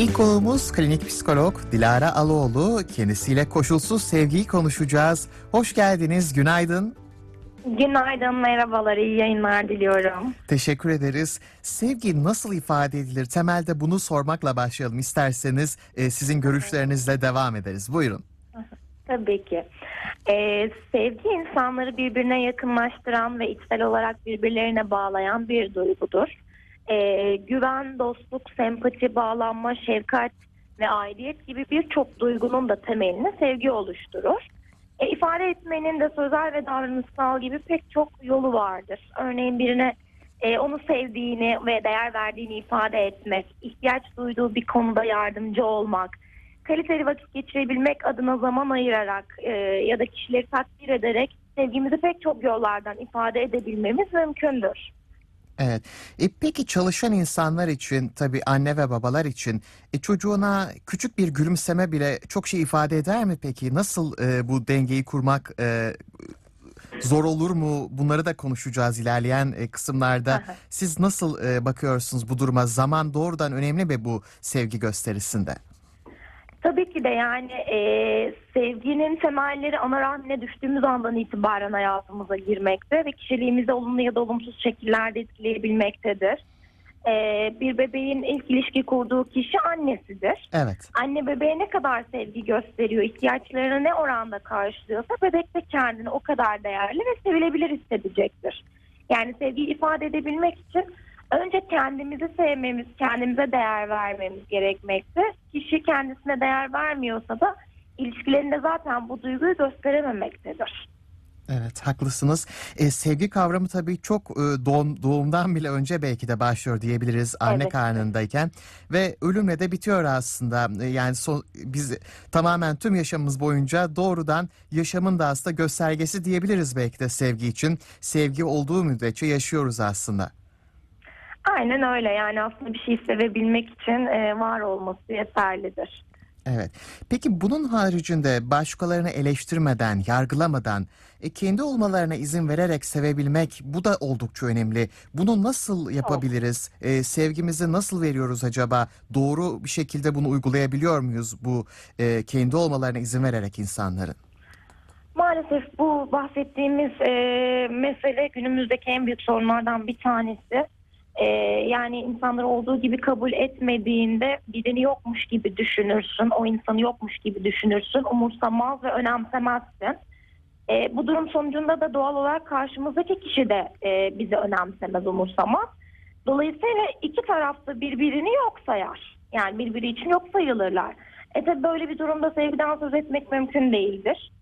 İlk konuğumuz klinik psikolog Dilara Aloğlu. Kendisiyle koşulsuz sevgiyi konuşacağız. Hoş geldiniz, günaydın. Günaydın, merhabalar, iyi yayınlar diliyorum. Teşekkür ederiz. Sevgi nasıl ifade edilir? Temelde bunu sormakla başlayalım isterseniz. e, sizin görüşlerinizle devam ederiz. Buyurun. Tabii ki. Ee, sevgi insanları birbirine yakınlaştıran ve içsel olarak birbirlerine bağlayan bir duygudur. Ee, güven, dostluk, sempati, bağlanma, şefkat ve aidiyet gibi birçok duygunun da temelini sevgi oluşturur. E, ifade etmenin de sözel ve davranışsal gibi pek çok yolu vardır. Örneğin birine e, onu sevdiğini ve değer verdiğini ifade etmek, ihtiyaç duyduğu bir konuda yardımcı olmak, kaliteli vakit geçirebilmek adına zaman ayırarak e, ya da kişileri takdir ederek sevgimizi pek çok yollardan ifade edebilmemiz mümkündür. Evet. E, peki çalışan insanlar için, tabii anne ve babalar için e, çocuğuna küçük bir gülümseme bile çok şey ifade eder mi peki? Nasıl e, bu dengeyi kurmak e, zor olur mu? Bunları da konuşacağız ilerleyen e, kısımlarda. Siz nasıl e, bakıyorsunuz bu duruma? Zaman doğrudan önemli mi bu sevgi gösterisinde? Tabii ki de yani e, sevginin temelleri ana rahmine düştüğümüz andan itibaren hayatımıza girmekte ve kişiliğimizi olumlu ya da olumsuz şekillerde etkileyebilmektedir. E, bir bebeğin ilk ilişki kurduğu kişi annesidir. Evet. Anne bebeğe ne kadar sevgi gösteriyor, ihtiyaçlarını ne oranda karşılıyorsa bebek de kendini o kadar değerli ve sevilebilir hissedecektir. Yani sevgiyi ifade edebilmek için önce kendimizi sevmemiz, kendimize değer vermemiz gerekmekte. Kişi kendisine değer vermiyorsa da ilişkilerinde zaten bu duyguyu gösterememektedir. Evet haklısınız. E, sevgi kavramı tabii çok e, doğum, doğumdan bile önce belki de başlıyor diyebiliriz anne Evet. karnındayken ve ölümle de bitiyor aslında. E, yani so- biz tamamen tüm yaşamımız boyunca doğrudan yaşamın da aslında göstergesi diyebiliriz belki de sevgi için. Sevgi olduğu müddetçe yaşıyoruz aslında. Aynen öyle yani aslında bir şey sevebilmek için e, var olması yeterlidir. Evet. Peki bunun haricinde başkalarını eleştirmeden, yargılamadan, e, kendi olmalarına izin vererek sevebilmek bu da oldukça önemli. Bunu nasıl yapabiliriz? E, sevgimizi nasıl veriyoruz acaba? Doğru bir şekilde bunu uygulayabiliyor muyuz bu e, kendi olmalarına izin vererek insanların? Maalesef bu bahsettiğimiz e, mesele günümüzdeki en büyük sorunlardan bir tanesi. E, yani insanları olduğu gibi kabul etmediğinde birini yokmuş gibi düşünürsün, o insanı yokmuş gibi düşünürsün, umursamaz ve önemsemezsin. E, bu durum sonucunda da doğal olarak karşımızdaki kişi de e, bizi önemsemez, umursamaz. Dolayısıyla iki tarafta birbirini yok sayar. Yani birbiri için yok sayılırlar. E tabi böyle bir durumda sevgiden söz etmek mümkün değildir.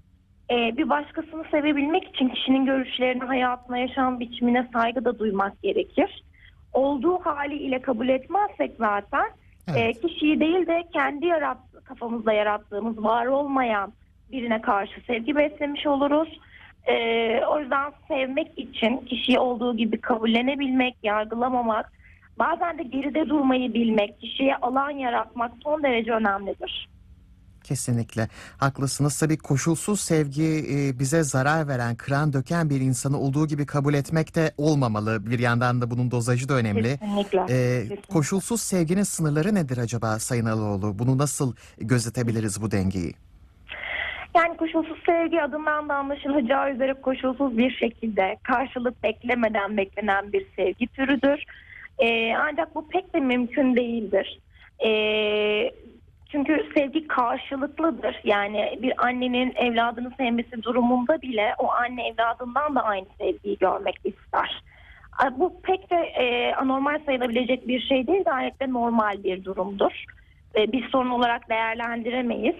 Ee, bir başkasını sevebilmek için kişinin görüşlerine, hayatına, yaşam biçimine saygı da duymak gerekir. Olduğu haliyle kabul etmezsek zaten Evet. e, kişiyi değil de kendi yarat kafamızda yarattığımız var olmayan birine karşı sevgi beslemiş oluruz. Ee, o yüzden sevmek için kişiyi olduğu gibi kabullenebilmek, yargılamamak, bazen de geride durmayı bilmek, kişiye alan yaratmak son derece önemlidir. Kesinlikle haklısınız. Tabii koşulsuz sevgi e, bize zarar veren, kıran döken bir insanı olduğu gibi kabul etmek de olmamalı. Bir yandan da bunun dozajı da önemli. Kesinlikle. Ee, Kesinlikle. koşulsuz sevginin sınırları nedir acaba Sayın Aloğlu? Bunu nasıl gözetebiliriz bu dengeyi? Yani koşulsuz sevgi adından da anlaşılacağı üzere koşulsuz bir şekilde karşılık beklemeden beklenen bir sevgi türüdür. Ee, ancak bu pek de mümkün değildir. Ee, çünkü sevgi karşılıklıdır. Yani bir annenin evladını sevmesi durumunda bile o anne evladından da aynı sevgiyi görmek ister. Bu pek de e, anormal sayılabilecek bir şey değil, gayet de normal bir durumdur. E, bir sorun olarak değerlendiremeyiz.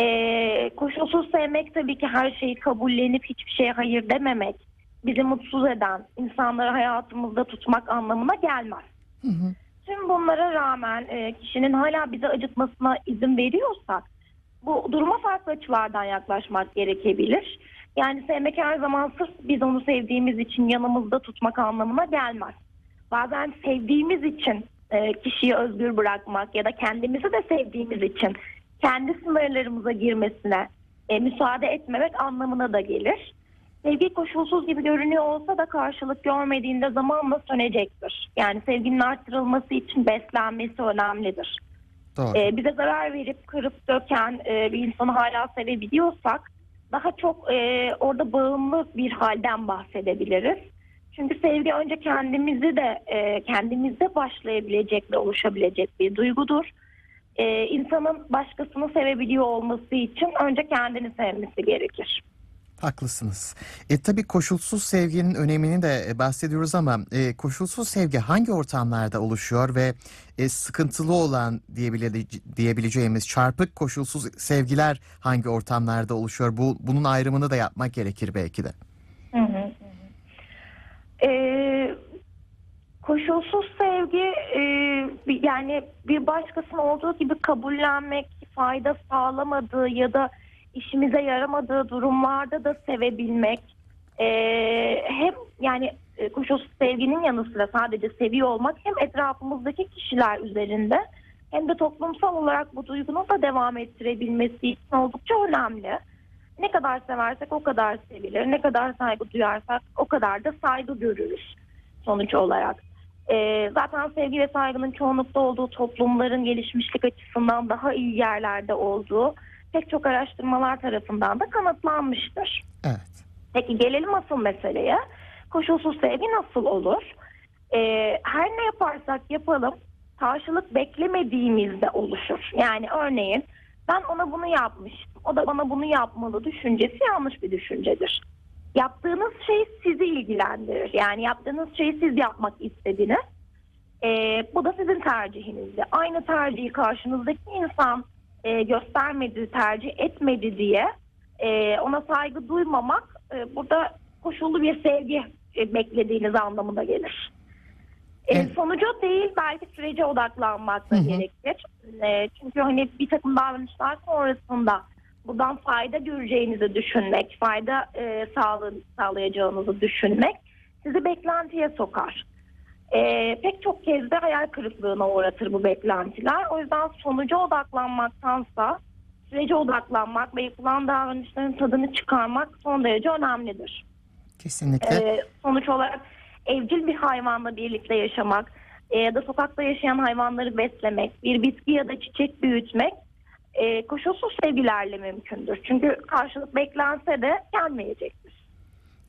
Ee, koşulsuz sevmek tabii ki her şeyi kabullenip hiçbir şeye hayır dememek, bizi mutsuz eden, insanları hayatımızda tutmak anlamına gelmez. Hı hı. Tüm bunlara rağmen e, kişinin hala bizi acıtmasına izin veriyorsak bu duruma farklı açılardan yaklaşmak gerekebilir. Yani sevmek her zaman sırf biz onu sevdiğimiz için yanımızda tutmak anlamına gelmez. Bazen sevdiğimiz için e, kişiyi özgür bırakmak ya da kendimizi de sevdiğimiz için kendi sınırlarımıza girmesine e, müsaade etmemek anlamına da gelir. Sevgi koşulsuz gibi görünüyor olsa da karşılık görmediğinde zamanla sönecektir. Yani sevginin arttırılması için beslenmesi önemlidir. Doğru. e, bize zarar verip kırıp döken e, bir insanı hala sevebiliyorsak daha çok e, orada bağımlı bir halden bahsedebiliriz. Çünkü sevgi önce kendimizi de e, kendimizde başlayabilecek ve oluşabilecek bir duygudur. E, insanın başkasını sevebiliyor olması için önce kendini sevmesi gerekir. Haklısınız. E tabii koşulsuz sevginin önemini de e, bahsediyoruz ama e, koşulsuz sevgi hangi ortamlarda oluşuyor ve e, sıkıntılı olan diyebile- diyebileceğimiz çarpık koşulsuz sevgiler hangi ortamlarda oluşuyor? Bu bunun ayrımını da yapmak gerekir belki de. Hı hı. Ee, koşulsuz sevgi e, yani bir başkasının olduğu gibi kabullenmek, fayda sağlamadığı ya da işimize yaramadığı durumlarda da sevebilmek. Ee, hem yani e, koşulsuz sevginin yanı sıra sadece seviyor olmak hem etrafımızdaki kişiler üzerinde hem de toplumsal olarak bu duygunun da devam ettirebilmesi için oldukça önemli. Ne kadar seversek o kadar sevilir. Ne kadar saygı duyarsak o kadar da saygı görürüz sonuç olarak. Ee, zaten sevgi ve saygının çoğunlukta olduğu toplumların gelişmişlik açısından daha iyi yerlerde olduğu pek çok araştırmalar tarafından da kanıtlanmıştır. Evet. Peki gelelim asıl meseleye. Koşulsuz sevgi nasıl olur? Ee, her ne yaparsak yapalım karşılık beklemediğimizde oluşur. Yani örneğin ben ona bunu yapmıştım. O da bana bunu yapmalı düşüncesi yanlış bir düşüncedir. Yaptığınız şey sizi ilgilendirir. Yani yaptığınız şeyi siz yapmak istediniz. Ee, bu da sizin tercihinizdi. Aynı tercihi karşınızdaki insan e, göstermedi, tercih etmedi diye e, ona saygı duymamak e, burada koşullu bir sevgi e, beklediğiniz anlamına gelir. E, Evet. sonucu değil belki sürece odaklanmak da Hı hı. gerekir. E, çünkü hani bir takım davranışlar sonrasında buradan fayda göreceğinizi düşünmek, fayda e, sağlayacağınızı düşünmek sizi beklentiye sokar. E, pek çok kez de hayal kırıklığına uğratır bu beklentiler. O yüzden sonuca odaklanmaktansa sürece odaklanmak ve yapılan davranışların tadını çıkarmak son derece önemlidir. Kesinlikle. Ee, sonuç olarak evcil bir hayvanla birlikte yaşamak e, ya da sokakta yaşayan hayvanları beslemek, bir bitki ya da çiçek büyütmek e, koşulsuz sevgilerle mümkündür. Çünkü karşılık beklense de gelmeyecektir.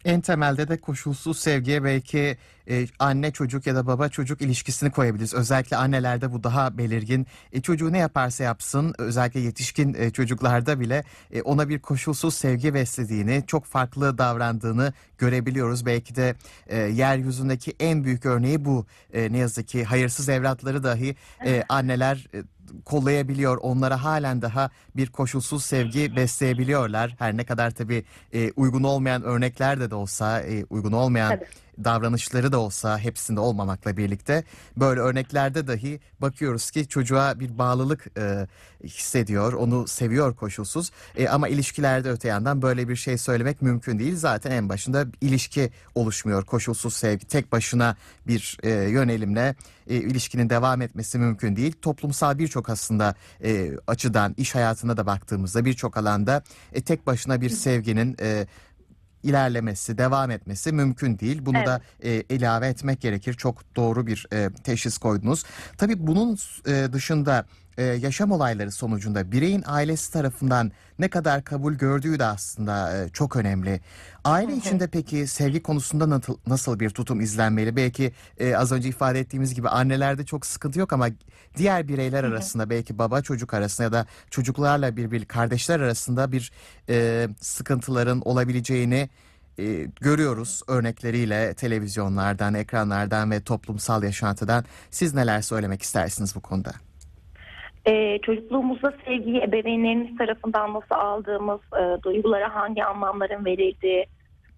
En temelde de koşulsuz sevgiye belki e, anne çocuk ya da baba çocuk ilişkisini koyabiliriz. Özellikle annelerde bu daha belirgin. E, çocuğu ne yaparsa yapsın özellikle yetişkin e, çocuklarda bile e, ona bir koşulsuz sevgi beslediğini, çok farklı davrandığını görebiliyoruz. Belki de e, yeryüzündeki en büyük örneği bu. E, ne yazık ki hayırsız evlatları dahi e, anneler e, kollayabiliyor. Onlara halen daha bir koşulsuz sevgi besleyebiliyorlar. Her ne kadar tabii e, uygun olmayan örneklerde de olsa, e, uygun olmayan Tabii. Davranışları da olsa hepsinde olmamakla birlikte böyle örneklerde dahi bakıyoruz ki çocuğa bir bağlılık e, hissediyor, onu seviyor koşulsuz. E, ama ilişkilerde öte yandan böyle bir şey söylemek mümkün değil. Zaten en başında ilişki oluşmuyor. Koşulsuz sevgi tek başına bir e, yönelimle e, ilişkinin devam etmesi mümkün değil. Toplumsal birçok aslında e, açıdan iş hayatına da baktığımızda birçok alanda e, tek başına bir sevginin e, ilerlemesi, devam etmesi mümkün değil. Bunu Evet. da e, ilave etmek gerekir. Çok doğru bir e, teşhis koydunuz. Tabii bunun e, dışında e, yaşam olayları sonucunda bireyin ailesi tarafından ne kadar kabul gördüğü de aslında e, çok önemli. Aile içinde peki sevgi konusunda nasıl, nasıl bir tutum izlenmeli? Belki e, az önce ifade ettiğimiz gibi annelerde çok sıkıntı yok ama diğer bireyler arasında belki baba çocuk arasında ya da çocuklarla birbir kardeşler arasında bir e, sıkıntıların olabileceğini e, görüyoruz örnekleriyle televizyonlardan, ekranlardan ve toplumsal yaşantıdan. Siz neler söylemek istersiniz bu konuda? Ee, çocukluğumuzda sevgiyi ebeveynlerimiz tarafından nasıl aldığımız, e, duygulara hangi anlamların verildiği,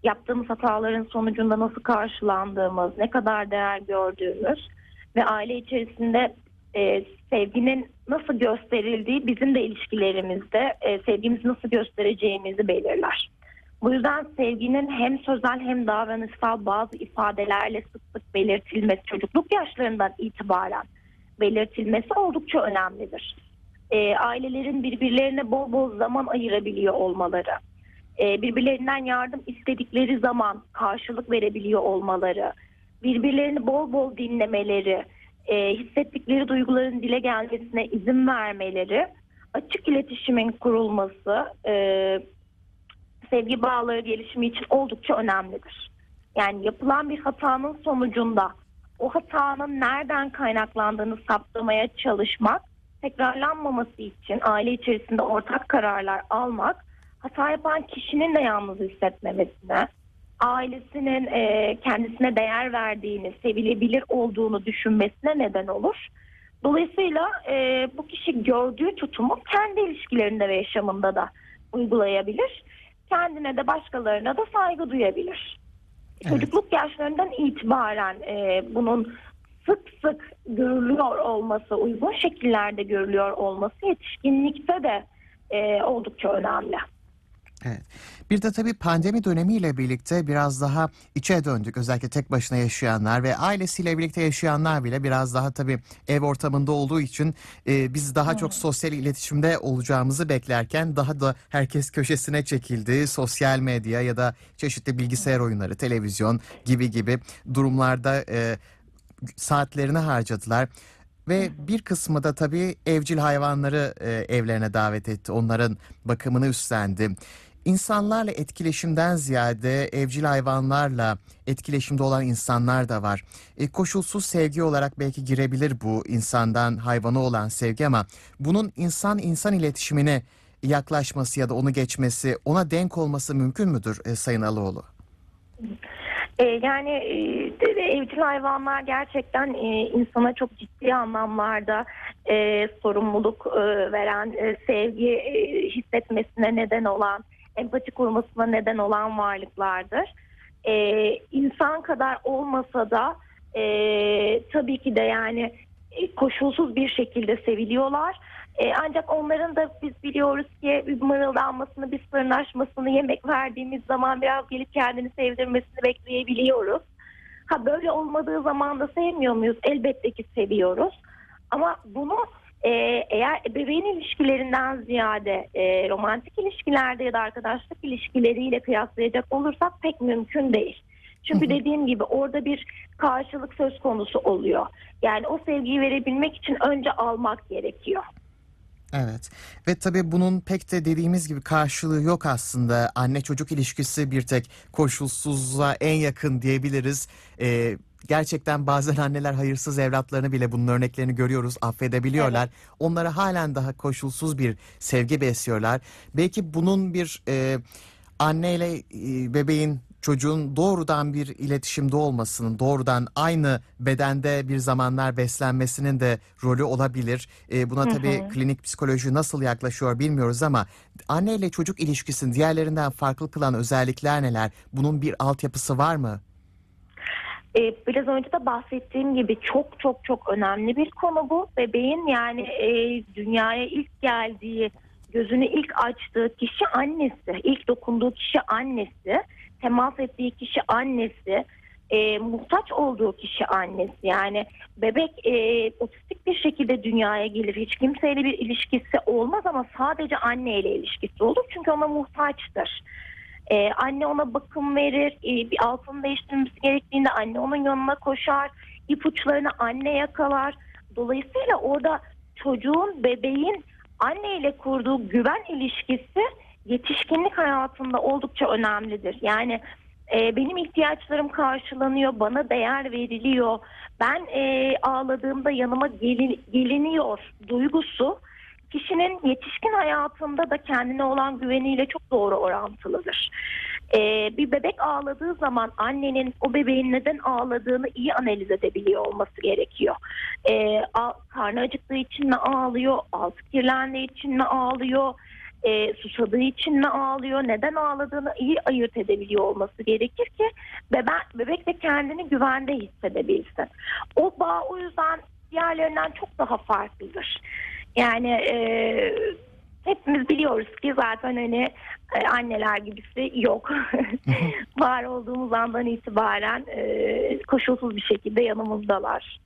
yaptığımız hataların sonucunda nasıl karşılandığımız, ne kadar değer gördüğümüz ve aile içerisinde e, sevginin nasıl gösterildiği bizim de ilişkilerimizde e, sevgimizi nasıl göstereceğimizi belirler. Bu yüzden sevginin hem sözel hem davranışsal bazı ifadelerle sık sık belirtilmesi çocukluk yaşlarından itibaren belirtilmesi oldukça önemlidir. E, ailelerin birbirlerine bol bol zaman ayırabiliyor olmaları, e, birbirlerinden yardım istedikleri zaman karşılık verebiliyor olmaları, birbirlerini bol bol dinlemeleri, e, hissettikleri duyguların dile gelmesine izin vermeleri, açık iletişimin kurulması, e, sevgi bağları gelişimi için oldukça önemlidir. Yani yapılan bir hatanın sonucunda o hatanın nereden kaynaklandığını saptamaya çalışmak, tekrarlanmaması için aile içerisinde ortak kararlar almak, hata yapan kişinin de yalnız hissetmemesine, ailesinin e, kendisine değer verdiğini, sevilebilir olduğunu düşünmesine neden olur. Dolayısıyla e, bu kişi gördüğü tutumu kendi ilişkilerinde ve yaşamında da uygulayabilir. Kendine de başkalarına da saygı duyabilir. Çocukluk yaşlarından itibaren e, bunun sık sık görülüyor olması, uygun şekillerde görülüyor olması yetişkinlikte de e, oldukça önemli. Evet. Bir de tabii pandemi dönemiyle birlikte biraz daha içe döndük. Özellikle tek başına yaşayanlar ve ailesiyle birlikte yaşayanlar bile biraz daha tabii ev ortamında olduğu için e, biz daha çok sosyal iletişimde olacağımızı beklerken daha da herkes köşesine çekildi. Sosyal medya ya da çeşitli bilgisayar oyunları, televizyon gibi gibi durumlarda e, saatlerini harcadılar. Ve bir kısmı da tabii evcil hayvanları e, evlerine davet etti. Onların bakımını üstlendi. İnsanlarla etkileşimden ziyade evcil hayvanlarla etkileşimde olan insanlar da var. E, koşulsuz sevgi olarak belki girebilir bu insandan hayvana olan sevgi ama bunun insan insan iletişimine yaklaşması ya da onu geçmesi, ona denk olması mümkün müdür e, Sayın Alıoğlu? E, yani e, evcil hayvanlar gerçekten e, insana çok ciddi anlamlarda sorumluluk veren, sevgi hissetmesine neden olan, empati kurmasına neden olan varlıklardır. E, insan kadar olmasa da e, tabii ki de yani e, koşulsuz bir şekilde seviliyorlar. E, ancak onların da biz biliyoruz ki mırıldanmasını, bir sırnaşmasını yemek verdiğimiz zaman biraz gelip kendini sevdirmesini bekleyebiliyoruz. Ha böyle olmadığı zaman da sevmiyor muyuz? Elbette ki seviyoruz. Ama bunu e, eğer bebeğin ilişkilerinden ziyade e, romantik ilişkilerde ya da arkadaşlık ilişkileriyle kıyaslayacak olursak pek mümkün değil. Çünkü Hı hı. dediğim gibi orada bir karşılık söz konusu oluyor. Yani o sevgiyi verebilmek için önce almak gerekiyor. Evet ve tabii bunun pek de dediğimiz gibi karşılığı yok aslında. Anne çocuk ilişkisi bir tek koşulsuzluğa en yakın diyebiliriz. Ee, gerçekten bazen anneler hayırsız evlatlarını bile bunun örneklerini görüyoruz affedebiliyorlar. Onlara halen daha koşulsuz bir sevgi besliyorlar. Belki bunun bir e, anneyle e, bebeğin çocuğun doğrudan bir iletişimde olmasının, doğrudan aynı bedende bir zamanlar beslenmesinin de rolü olabilir. E, buna Hı tabii hı. klinik psikoloji nasıl yaklaşıyor bilmiyoruz ama anne ile çocuk ilişkisini diğerlerinden farklı kılan özellikler neler? Bunun bir altyapısı var mı? Ee, biraz önce de bahsettiğim gibi çok çok çok önemli bir konu bu. Bebeğin yani e, dünyaya ilk geldiği, gözünü ilk açtığı kişi annesi, ilk dokunduğu kişi annesi, temas ettiği kişi annesi, e, muhtaç olduğu kişi annesi. Yani bebek e, otistik bir şekilde dünyaya gelir. Hiç kimseyle bir ilişkisi olmaz ama sadece anneyle ilişkisi olur. Çünkü ona muhtaçtır. Ee, anne ona bakım verir, ee, bir altını değiştirmesi gerektiğinde anne onun yanına koşar, ipuçlarını anne yakalar. Dolayısıyla orada çocuğun, bebeğin anneyle kurduğu güven ilişkisi yetişkinlik hayatında oldukça önemlidir. Yani e, benim ihtiyaçlarım karşılanıyor, bana değer veriliyor, ben e, ağladığımda yanıma geli- geliniyor duygusu kişinin yetişkin hayatında da kendine olan güveniyle çok doğru orantılıdır. Ee, bir bebek ağladığı zaman annenin o bebeğin neden ağladığını iyi analiz edebiliyor olması gerekiyor. Ee, karnı acıktığı için mi ağlıyor, altı kirlendiği için mi ağlıyor, e, susadığı için mi ağlıyor, neden ağladığını iyi ayırt edebiliyor olması gerekir ki bebek, bebek de kendini güvende hissedebilsin. O bağ o yüzden diğerlerinden çok daha farklıdır. Yani e, hepimiz biliyoruz ki zaten hani e, anneler gibisi yok. Var olduğumuz andan itibaren e, koşulsuz bir şekilde yanımızdalar.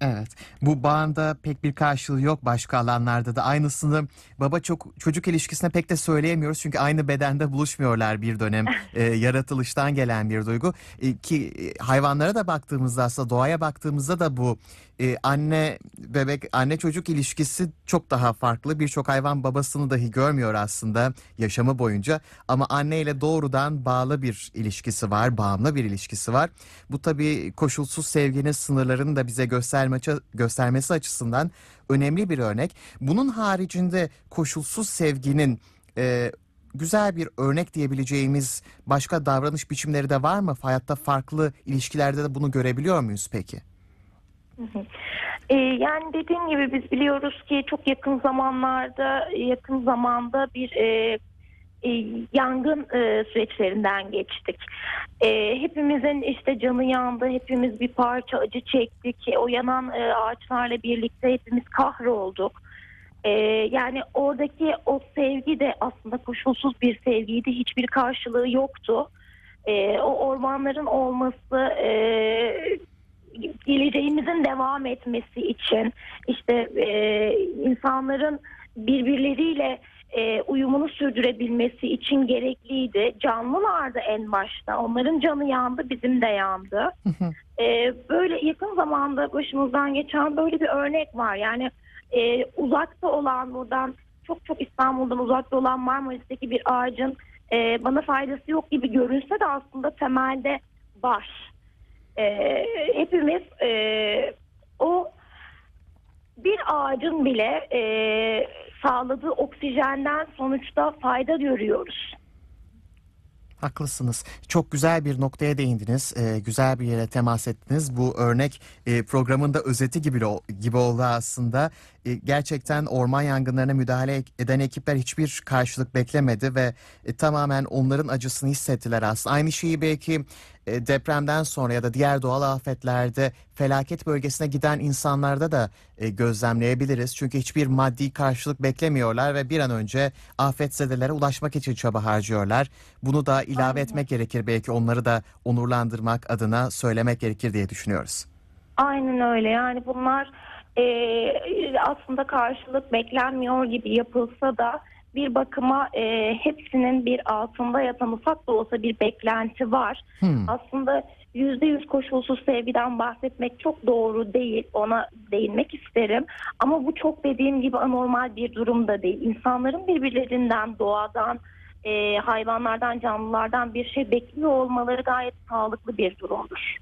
Evet. Bu bağında pek bir karşılığı yok başka alanlarda da. Aynısını baba çok çocuk ilişkisine pek de söyleyemiyoruz. Çünkü aynı bedende buluşmuyorlar bir dönem. Ee, yaratılıştan gelen bir duygu. Ee, ki e, hayvanlara da baktığımızda aslında doğaya baktığımızda da bu e, anne bebek anne çocuk ilişkisi çok daha farklı. Birçok hayvan babasını dahi görmüyor aslında yaşamı boyunca. Ama anne ile doğrudan bağlı bir ilişkisi var. Bağımlı bir ilişkisi var. Bu tabii koşulsuz sevginin sınırlarını da bize gösterme, göstermesi açısından önemli bir örnek. Bunun haricinde koşulsuz sevginin e, güzel bir örnek diyebileceğimiz başka davranış biçimleri de var mı? Hayatta farklı ilişkilerde de bunu görebiliyor muyuz peki? Ee, yani dediğim gibi biz biliyoruz ki çok yakın zamanlarda yakın zamanda bir e, e, yangın e, süreçlerinden geçtik. E, hepimizin işte canı yandı, hepimiz bir parça acı çektik. O yanan e, ağaçlarla birlikte hepimiz kahrolduk. E, yani oradaki o sevgi de aslında koşulsuz bir sevgiydi, hiçbir karşılığı yoktu. E, o ormanların olması, e, geleceğimizin devam etmesi için işte e, insanların birbirleriyle e, uyumunu sürdürebilmesi için gerekliydi. Canlılardı en başta. Onların canı yandı, bizim de yandı. e, böyle yakın zamanda başımızdan geçen böyle bir örnek var. Yani e, uzakta olan buradan çok çok İstanbul'dan uzakta olan Marmaris'teki bir ağacın e, bana faydası yok gibi görünse de aslında temelde var. E, hepimiz e, o bir ağacın bile e, sağladığı oksijenden sonuçta fayda görüyoruz. Haklısınız. Çok güzel bir noktaya değindiniz. Ee, güzel bir yere temas ettiniz. Bu örnek e, programın da özeti gibi, gibi oldu aslında. E, gerçekten orman yangınlarına müdahale eden ekipler hiçbir karşılık beklemedi ve e, tamamen onların acısını hissettiler aslında. Aynı şeyi belki e, depremden sonra ya da diğer doğal afetlerde felaket bölgesine giden insanlarda da e, gözlemleyebiliriz. Çünkü hiçbir maddi karşılık beklemiyorlar ve bir an önce afetzedelere ulaşmak için çaba harcıyorlar. Bunu da ilave Aynen. etmek gerekir belki onları da onurlandırmak adına söylemek gerekir diye düşünüyoruz. Aynen öyle yani bunlar e, aslında karşılık beklenmiyor gibi yapılsa da bir bakıma e, hepsinin bir altında yatan ufak da olsa bir beklenti var. Hmm. Aslında yüzde yüz koşulsuz sevgiden bahsetmek çok doğru değil. Ona değinmek isterim. Ama bu çok dediğim gibi anormal bir durum da değil. İnsanların birbirlerinden, doğadan, e, hayvanlardan, canlılardan bir şey bekliyor olmaları gayet sağlıklı bir durumdur.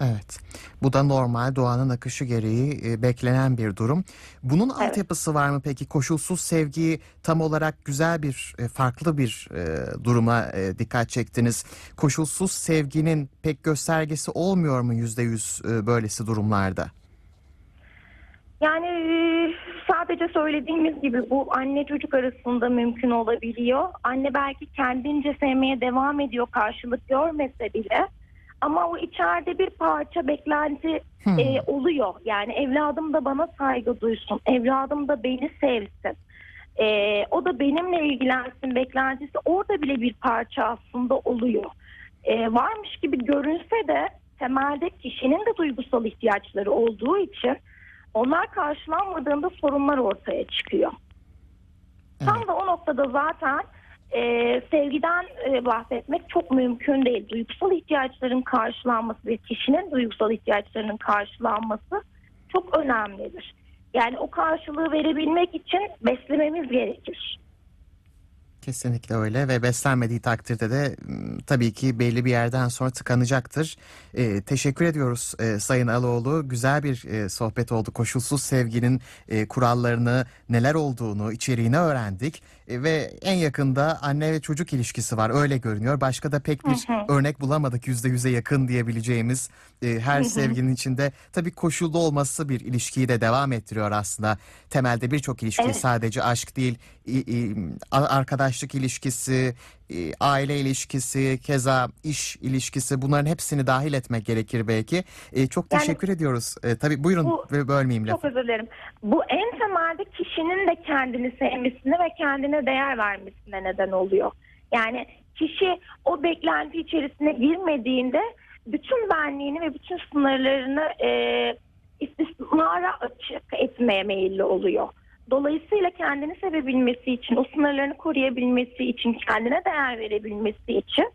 Evet. Bu da normal doğanın akışı gereği e, beklenen bir durum. Bunun evet. altyapısı var mı peki? Koşulsuz sevgiyi tam olarak güzel bir e, farklı bir e, duruma e, dikkat çektiniz. Koşulsuz sevginin pek göstergesi olmuyor mu yüzde yüz böylesi durumlarda? Yani sadece söylediğimiz gibi bu anne çocuk arasında mümkün olabiliyor. Anne belki kendince sevmeye devam ediyor karşılık görmese bile. Ama o içeride bir parça beklenti hmm. e, oluyor. Yani evladım da bana saygı duysun. Evladım da beni sevsin. E, o da benimle ilgilensin beklentisi orada bile bir parça aslında oluyor. E, varmış gibi görünse de temelde kişinin de duygusal ihtiyaçları olduğu için onlar karşılanmadığında sorunlar ortaya çıkıyor. Evet. Tam da o noktada zaten e, sevgiden e, bahsetmek çok mümkün değil. Duygusal ihtiyaçların karşılanması ve kişinin duygusal ihtiyaçlarının karşılanması çok önemlidir. Yani o karşılığı verebilmek için beslememiz gerekir. Kesinlikle öyle ve beslenmediği takdirde de tabii ki belli bir yerden sonra tıkanacaktır. E, teşekkür ediyoruz e, Sayın Aloğlu. Güzel bir e, sohbet oldu. Koşulsuz sevginin e, kurallarını, neler olduğunu, içeriğini öğrendik. E, ve en yakında anne ve çocuk ilişkisi var öyle görünüyor. Başka da pek bir hı hı. örnek bulamadık yüzde yüze yakın diyebileceğimiz e, her hı hı. sevginin içinde. Tabii koşullu olması bir ilişkiyi de devam ettiriyor aslında. Temelde birçok ilişki evet. sadece aşk değil, arkadaşlık ilişkisi, aile ilişkisi, keza iş ilişkisi bunların hepsini dahil etmek gerekir belki. E, çok teşekkür yani, ediyoruz. E, tabii buyurun bu, bölmeyeyim lafı. Çok özür dilerim. Bu en temelde kişinin de kendini sevmesine ve kendine değer vermesine neden oluyor. Yani kişi o beklenti içerisine girmediğinde bütün benliğini ve bütün sınırlarını e, sınırlara açık etmeye meyilli oluyor. Dolayısıyla kendini sevebilmesi için, o sınırlarını koruyabilmesi için, kendine değer verebilmesi için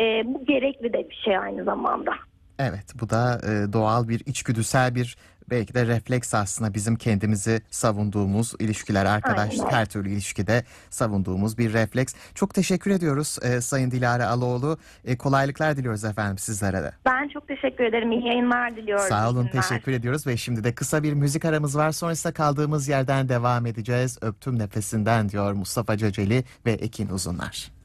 e, bu gerekli de bir şey aynı zamanda. Evet bu da e, doğal bir içgüdüsel bir belki de refleks aslında bizim kendimizi savunduğumuz ilişkiler arkadaşlık her türlü ilişkide savunduğumuz bir refleks. Çok teşekkür ediyoruz e, Sayın Dilara Aloğlu. E, kolaylıklar diliyoruz efendim sizlere de. Ben çok teşekkür ederim. İyi yayınlar diliyorum. Sağ olun günler. teşekkür ediyoruz ve şimdi de kısa bir müzik aramız var. Sonrasında kaldığımız yerden devam edeceğiz. Öptüm nefesinden diyor Mustafa Ceceli ve Ekin Uzunlar.